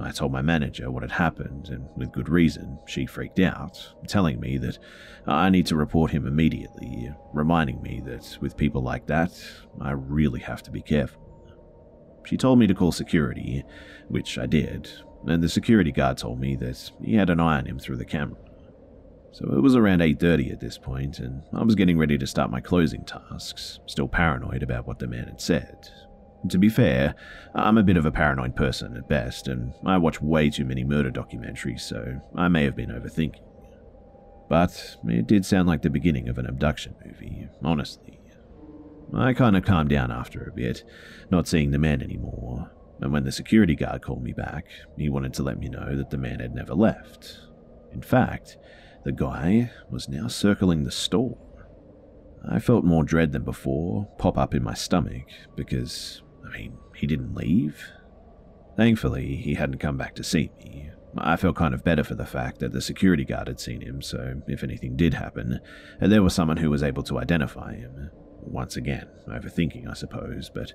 I told my manager what had happened, and with good reason, she freaked out, telling me that I need to report him immediately, reminding me that with people like that, I really have to be careful. She told me to call security, which I did, and the security guard told me that he had an eye on him through the camera. So it was around 8:30 at this point, and I was getting ready to start my closing tasks, still paranoid about what the man had said. To be fair, I'm a bit of a paranoid person at best, and I watch way too many murder documentaries, so I may have been overthinking. But it did sound like the beginning of an abduction movie, honestly. I kind of calmed down after a bit, not seeing the man anymore, and when the security guard called me back, he wanted to let me know that the man had never left. In fact, the guy was now circling the store. I felt more dread than before pop up in my stomach because, I mean, he didn't leave. Thankfully, he hadn't come back to see me. I felt kind of better for the fact that the security guard had seen him, so if anything did happen, there was someone who was able to identify him. Once again, overthinking, I suppose, but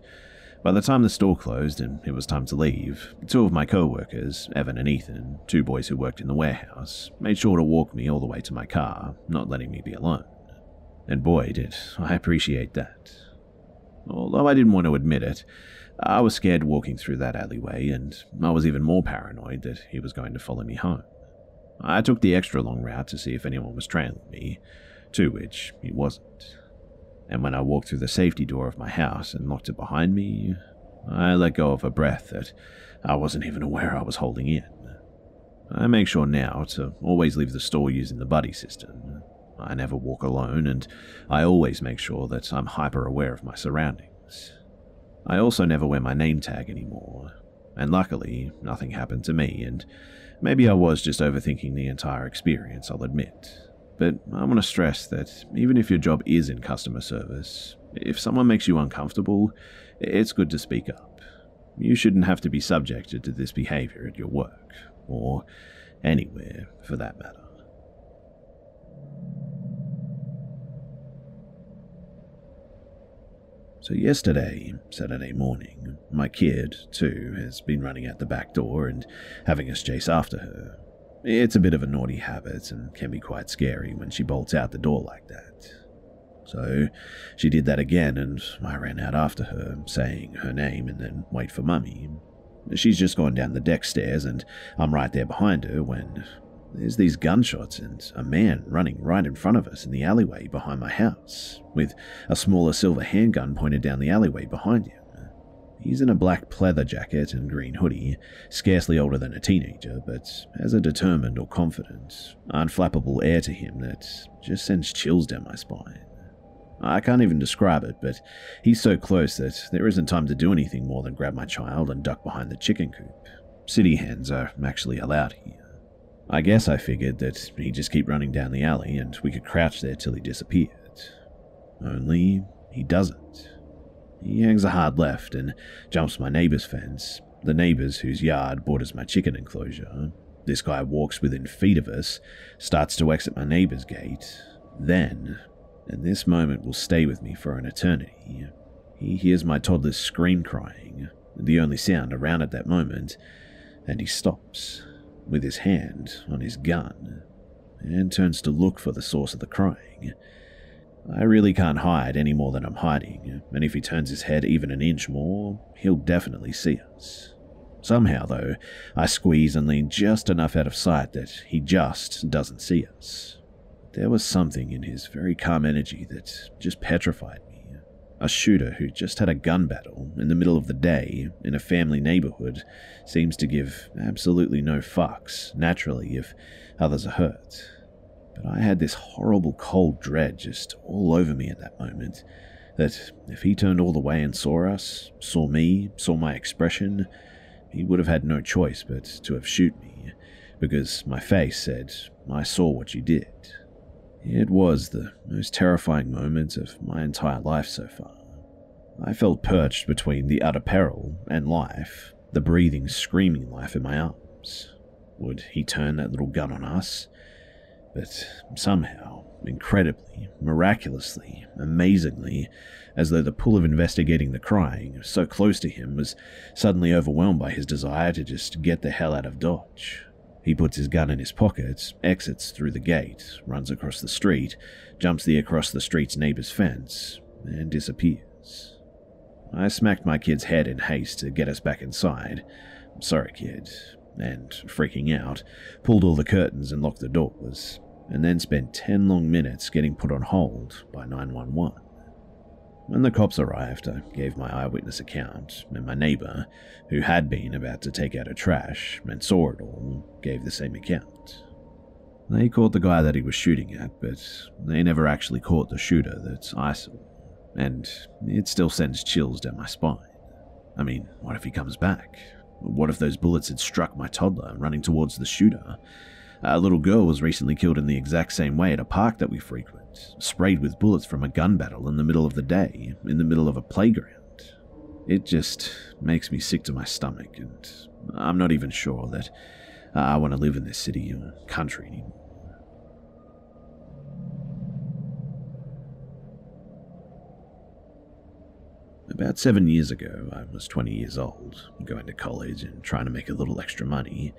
by the time the store closed and it was time to leave, two of my co workers, Evan and Ethan, two boys who worked in the warehouse, made sure to walk me all the way to my car, not letting me be alone. And boy, did I appreciate that. Although I didn't want to admit it, I was scared walking through that alleyway, and I was even more paranoid that he was going to follow me home. I took the extra long route to see if anyone was trailing me, to which he wasn't and when I walked through the safety door of my house and locked it behind me, I let go of a breath that I wasn't even aware I was holding in. I make sure now to always leave the store using the buddy system. I never walk alone, and I always make sure that I'm hyper aware of my surroundings. I also never wear my name tag anymore, and luckily, nothing happened to me, and maybe I was just overthinking the entire experience, I'll admit. But I want to stress that even if your job is in customer service, if someone makes you uncomfortable, it's good to speak up. You shouldn't have to be subjected to this behavior at your work, or anywhere for that matter. So, yesterday, Saturday morning, my kid, too, has been running out the back door and having us chase after her, it's a bit of a naughty habit and can be quite scary when she bolts out the door like that. So she did that again, and I ran out after her, saying her name and then wait for Mummy. She's just gone down the deck stairs, and I'm right there behind her when there's these gunshots and a man running right in front of us in the alleyway behind my house, with a smaller silver handgun pointed down the alleyway behind him. He's in a black pleather jacket and green hoodie, scarcely older than a teenager, but has a determined or confident, unflappable air to him that just sends chills down my spine. I can't even describe it, but he's so close that there isn't time to do anything more than grab my child and duck behind the chicken coop. City hands are actually allowed here. I guess I figured that he'd just keep running down the alley and we could crouch there till he disappeared. Only he doesn't. He hangs a hard left and jumps my neighbour's fence, the neighbours whose yard borders my chicken enclosure. This guy walks within feet of us, starts to exit my neighbour's gate. Then And this moment will stay with me for an eternity. He hears my toddler's scream crying, the only sound around at that moment, and he stops, with his hand on his gun, and turns to look for the source of the crying. I really can't hide any more than I'm hiding, and if he turns his head even an inch more, he'll definitely see us. Somehow, though, I squeeze and lean just enough out of sight that he just doesn't see us. There was something in his very calm energy that just petrified me. A shooter who just had a gun battle in the middle of the day in a family neighborhood seems to give absolutely no fucks, naturally, if others are hurt. But I had this horrible cold dread just all over me at that moment that if he turned all the way and saw us, saw me, saw my expression, he would have had no choice but to have shoot me, because my face said, I saw what you did. It was the most terrifying moment of my entire life so far. I felt perched between the utter peril and life, the breathing, screaming life in my arms. Would he turn that little gun on us? But somehow, incredibly, miraculously, amazingly, as though the pull of investigating the crying, so close to him, was suddenly overwhelmed by his desire to just get the hell out of Dodge. He puts his gun in his pocket, exits through the gate, runs across the street, jumps the across the street's neighbor's fence, and disappears. I smacked my kid's head in haste to get us back inside. Sorry, kid. And, freaking out, pulled all the curtains and locked the doors, and then spent 10 long minutes getting put on hold by 911. When the cops arrived, I gave my eyewitness account, and my neighbor, who had been about to take out a trash and saw it all, gave the same account. They caught the guy that he was shooting at, but they never actually caught the shooter that I saw, and it still sends chills down my spine. I mean, what if he comes back? What if those bullets had struck my toddler running towards the shooter? A little girl was recently killed in the exact same way at a park that we frequent sprayed with bullets from a gun battle in the middle of the day, in the middle of a playground. It just makes me sick to my stomach, and I'm not even sure that I want to live in this city or country anymore. About seven years ago, I was 20 years old, going to college and trying to make a little extra money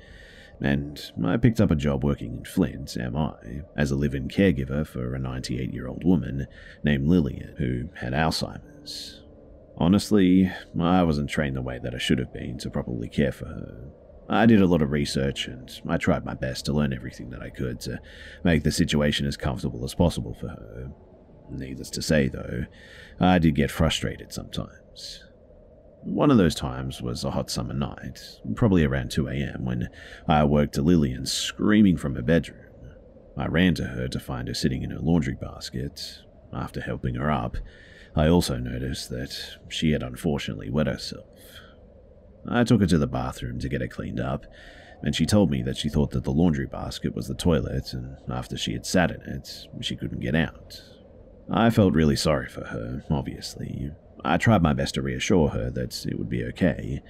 and I picked up a job working in Flint, MI, as a live in caregiver for a 98 year old woman named Lillian who had Alzheimer's. Honestly, I wasn't trained the way that I should have been to properly care for her. I did a lot of research and I tried my best to learn everything that I could to make the situation as comfortable as possible for her. Needless to say, though, I did get frustrated sometimes. One of those times was a hot summer night, probably around 2 a.m., when I awoke to Lillian screaming from her bedroom. I ran to her to find her sitting in her laundry basket. After helping her up, I also noticed that she had unfortunately wet herself. I took her to the bathroom to get her cleaned up, and she told me that she thought that the laundry basket was the toilet, and after she had sat in it, she couldn't get out. I felt really sorry for her, obviously. I tried my best to reassure her that it would be okay.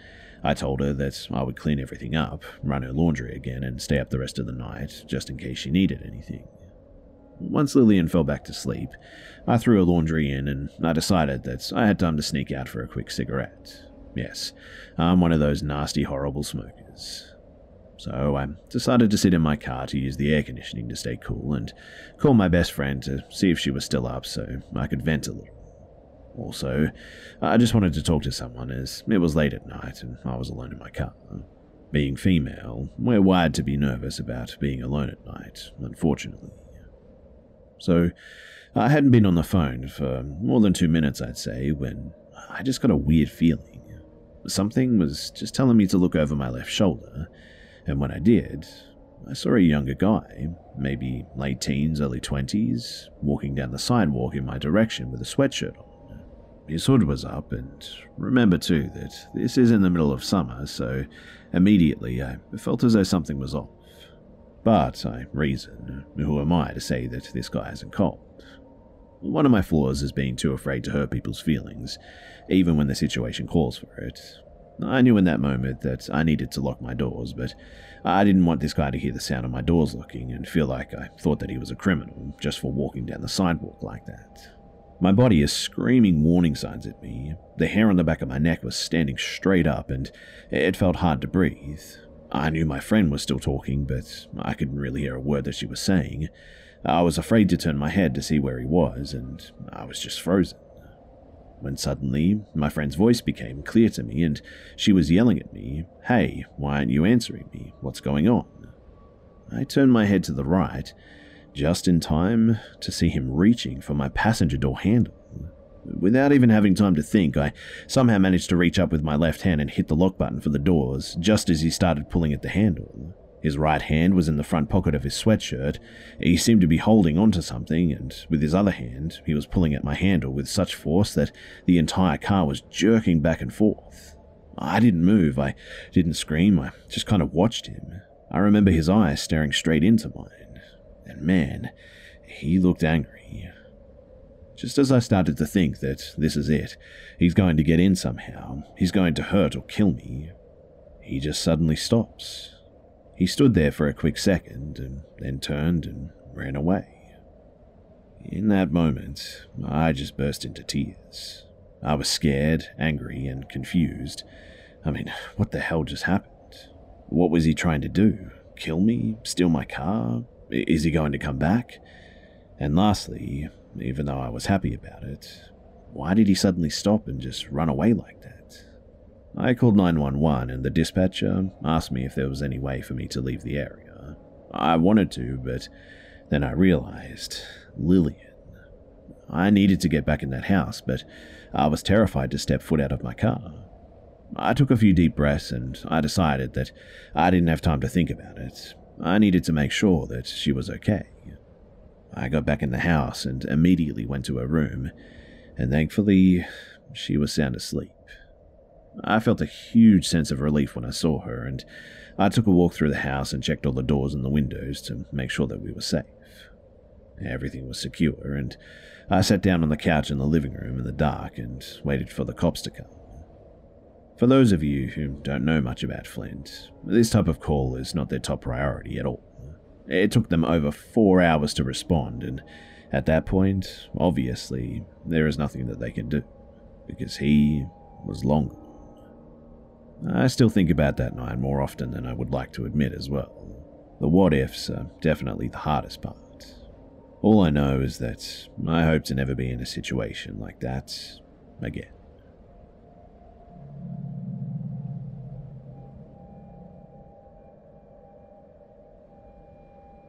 I told her that I would clean everything up, run her laundry again, and stay up the rest of the night, just in case she needed anything. Once Lillian fell back to sleep, I threw her laundry in and I decided that I had time to sneak out for a quick cigarette. Yes, I'm one of those nasty, horrible smokers. So I decided to sit in my car to use the air conditioning to stay cool and call my best friend to see if she was still up so I could vent a little. Also, I just wanted to talk to someone as it was late at night and I was alone in my car. Being female, we're wired to be nervous about being alone at night, unfortunately. So, I hadn't been on the phone for more than two minutes, I'd say, when I just got a weird feeling. Something was just telling me to look over my left shoulder, and when I did, I saw a younger guy, maybe late teens, early 20s, walking down the sidewalk in my direction with a sweatshirt on. His hood was up, and remember too that this is in the middle of summer, so immediately I felt as though something was off. But I reason, who am I to say that this guy isn't cold? One of my flaws is being too afraid to hurt people's feelings, even when the situation calls for it. I knew in that moment that I needed to lock my doors, but I didn't want this guy to hear the sound of my doors locking and feel like I thought that he was a criminal just for walking down the sidewalk like that. My body is screaming warning signs at me. The hair on the back of my neck was standing straight up and it felt hard to breathe. I knew my friend was still talking, but I couldn't really hear a word that she was saying. I was afraid to turn my head to see where he was, and I was just frozen. When suddenly, my friend's voice became clear to me, and she was yelling at me, Hey, why aren't you answering me? What's going on? I turned my head to the right, just in time to see him reaching for my passenger door handle. Without even having time to think, I somehow managed to reach up with my left hand and hit the lock button for the doors just as he started pulling at the handle. His right hand was in the front pocket of his sweatshirt. He seemed to be holding onto something, and with his other hand, he was pulling at my handle with such force that the entire car was jerking back and forth. I didn't move, I didn't scream, I just kind of watched him. I remember his eyes staring straight into mine, and man, he looked angry. Just as I started to think that this is it, he's going to get in somehow, he's going to hurt or kill me, he just suddenly stops he stood there for a quick second and then turned and ran away. In that moment, I just burst into tears. I was scared, angry, and confused. I mean, *laughs* what the hell just happened? What was he trying to do? Kill me? Steal my car? Is he going to come back? And lastly, even though I was happy about it, why did he suddenly stop and just run away like that? I called 911 and the dispatcher asked me if there was any way for me to leave the area. I wanted to, but then I realized Lillian. I needed to get back in that house, but I was terrified to step foot out of my car. I took a few deep breaths and I decided that I didn't have time to think about it. I needed to make sure that she was okay. I got back in the house and immediately went to her room, and thankfully, she was sound asleep. I felt a huge sense of relief when I saw her, and I took a walk through the house and checked all the doors and the windows to make sure that we were safe. Everything was secure, and I sat down on the couch in the living room in the dark and waited for the cops to come. For those of you who don't know much about Flint, this type of call is not their top priority at all. It took them over four hours to respond, and at that point, obviously, there is nothing that they can do, because he was long I still think about that night more often than I would like to admit as well. The what ifs are definitely the hardest part. All I know is that I hope to never be in a situation like that again.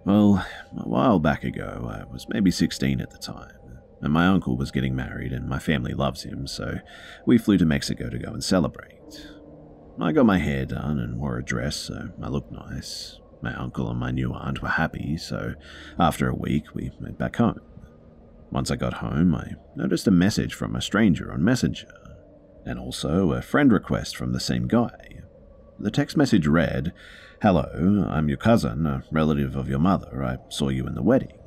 Well, a while back ago, I was maybe 16 at the time, and my uncle was getting married, and my family loves him, so we flew to Mexico to go and celebrate. I got my hair done and wore a dress, so I looked nice. My uncle and my new aunt were happy, so after a week, we went back home. Once I got home, I noticed a message from a stranger on Messenger, and also a friend request from the same guy. The text message read, Hello, I'm your cousin, a relative of your mother. I saw you in the wedding.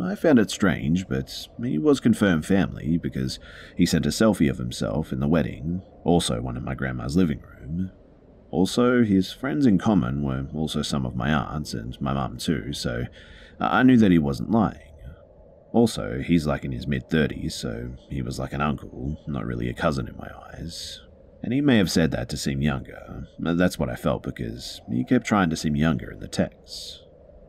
I found it strange, but he was confirmed family because he sent a selfie of himself in the wedding, also one in my grandma's living room. Also, his friends in common were also some of my aunts and my mum too, so I knew that he wasn't lying. Also, he's like in his mid 30s, so he was like an uncle, not really a cousin in my eyes. And he may have said that to seem younger. That's what I felt because he kept trying to seem younger in the text.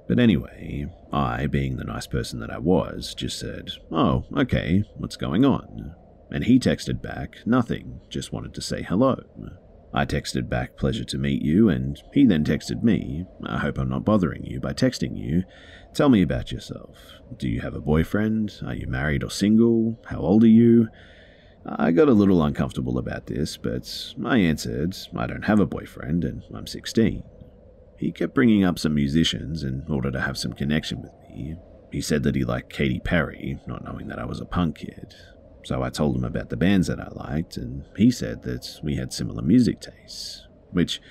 But anyway, I, being the nice person that I was, just said, Oh, okay, what's going on? And he texted back, Nothing, just wanted to say hello. I texted back, Pleasure to meet you, and he then texted me, I hope I'm not bothering you by texting you. Tell me about yourself. Do you have a boyfriend? Are you married or single? How old are you? I got a little uncomfortable about this, but I answered, I don't have a boyfriend and I'm 16. He kept bringing up some musicians in order to have some connection with me. He said that he liked Katy Perry, not knowing that I was a punk kid. So I told him about the bands that I liked, and he said that we had similar music tastes, which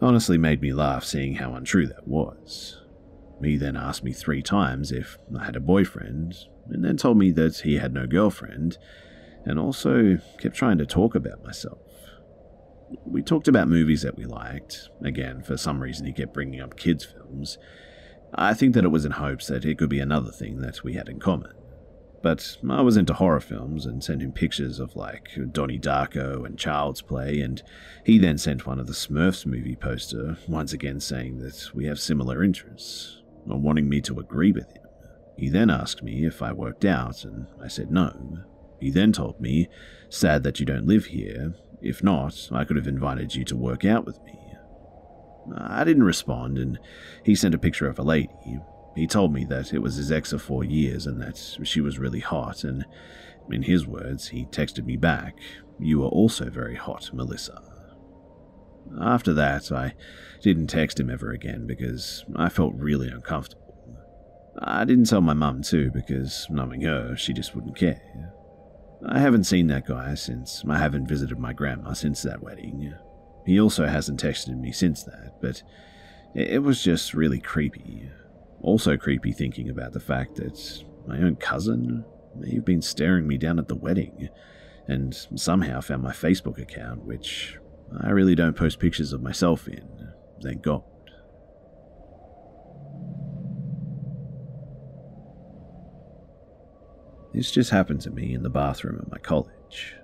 honestly made me laugh seeing how untrue that was. He then asked me three times if I had a boyfriend, and then told me that he had no girlfriend, and also kept trying to talk about myself. We talked about movies that we liked. Again, for some reason, he kept bringing up kids' films. I think that it was in hopes that it could be another thing that we had in common. But I was into horror films and sent him pictures of like Donnie Darko and Child's Play, and he then sent one of the Smurfs movie poster, once again saying that we have similar interests, or wanting me to agree with him. He then asked me if I worked out, and I said no. He then told me, sad that you don't live here. If not, I could have invited you to work out with me. I didn't respond, and he sent a picture of a lady. He told me that it was his ex of four years and that she was really hot, and in his words, he texted me back, You are also very hot, Melissa. After that, I didn't text him ever again because I felt really uncomfortable. I didn't tell my mum too because, knowing her, she just wouldn't care. I haven't seen that guy since I haven't visited my grandma since that wedding. He also hasn't texted me since that, but it was just really creepy. Also creepy thinking about the fact that my own cousin may have been staring me down at the wedding and somehow found my Facebook account, which I really don't post pictures of myself in, thank God. This just happened to me in the bathroom at my college.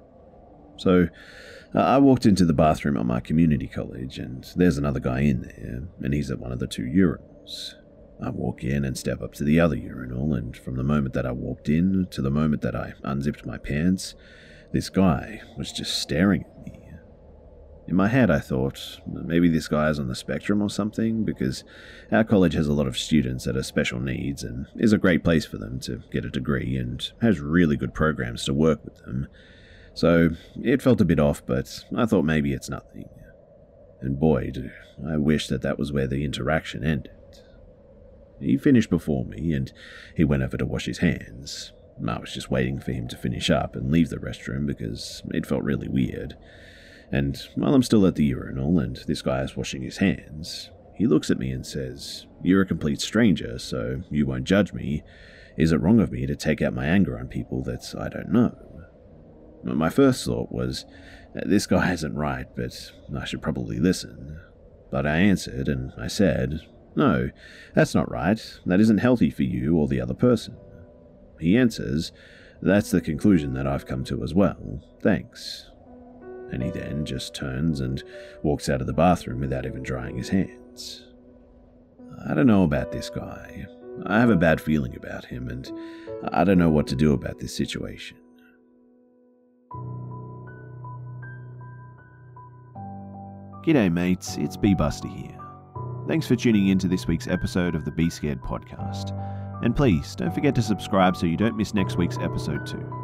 So, I walked into the bathroom at my community college, and there's another guy in there, and he's at one of the two urinals. I walk in and step up to the other urinal, and from the moment that I walked in to the moment that I unzipped my pants, this guy was just staring at me. In my head, I thought maybe this guy is on the spectrum or something, because our college has a lot of students that are special needs and is a great place for them to get a degree and has really good programs to work with them. So it felt a bit off, but I thought maybe it's nothing. And boy, do I wish that that was where the interaction ended. He finished before me, and he went over to wash his hands. I was just waiting for him to finish up and leave the restroom because it felt really weird. And while I'm still at the urinal and this guy is washing his hands, he looks at me and says, You're a complete stranger, so you won't judge me. Is it wrong of me to take out my anger on people that I don't know? My first thought was, This guy isn't right, but I should probably listen. But I answered and I said, No, that's not right. That isn't healthy for you or the other person. He answers, That's the conclusion that I've come to as well. Thanks and he then just turns and walks out of the bathroom without even drying his hands. I don't know about this guy. I have a bad feeling about him, and I don't know what to do about this situation. G'day, mates. It's B Buster here. Thanks for tuning in to this week's episode of the Be Scared podcast. And please don't forget to subscribe so you don't miss next week's episode, too.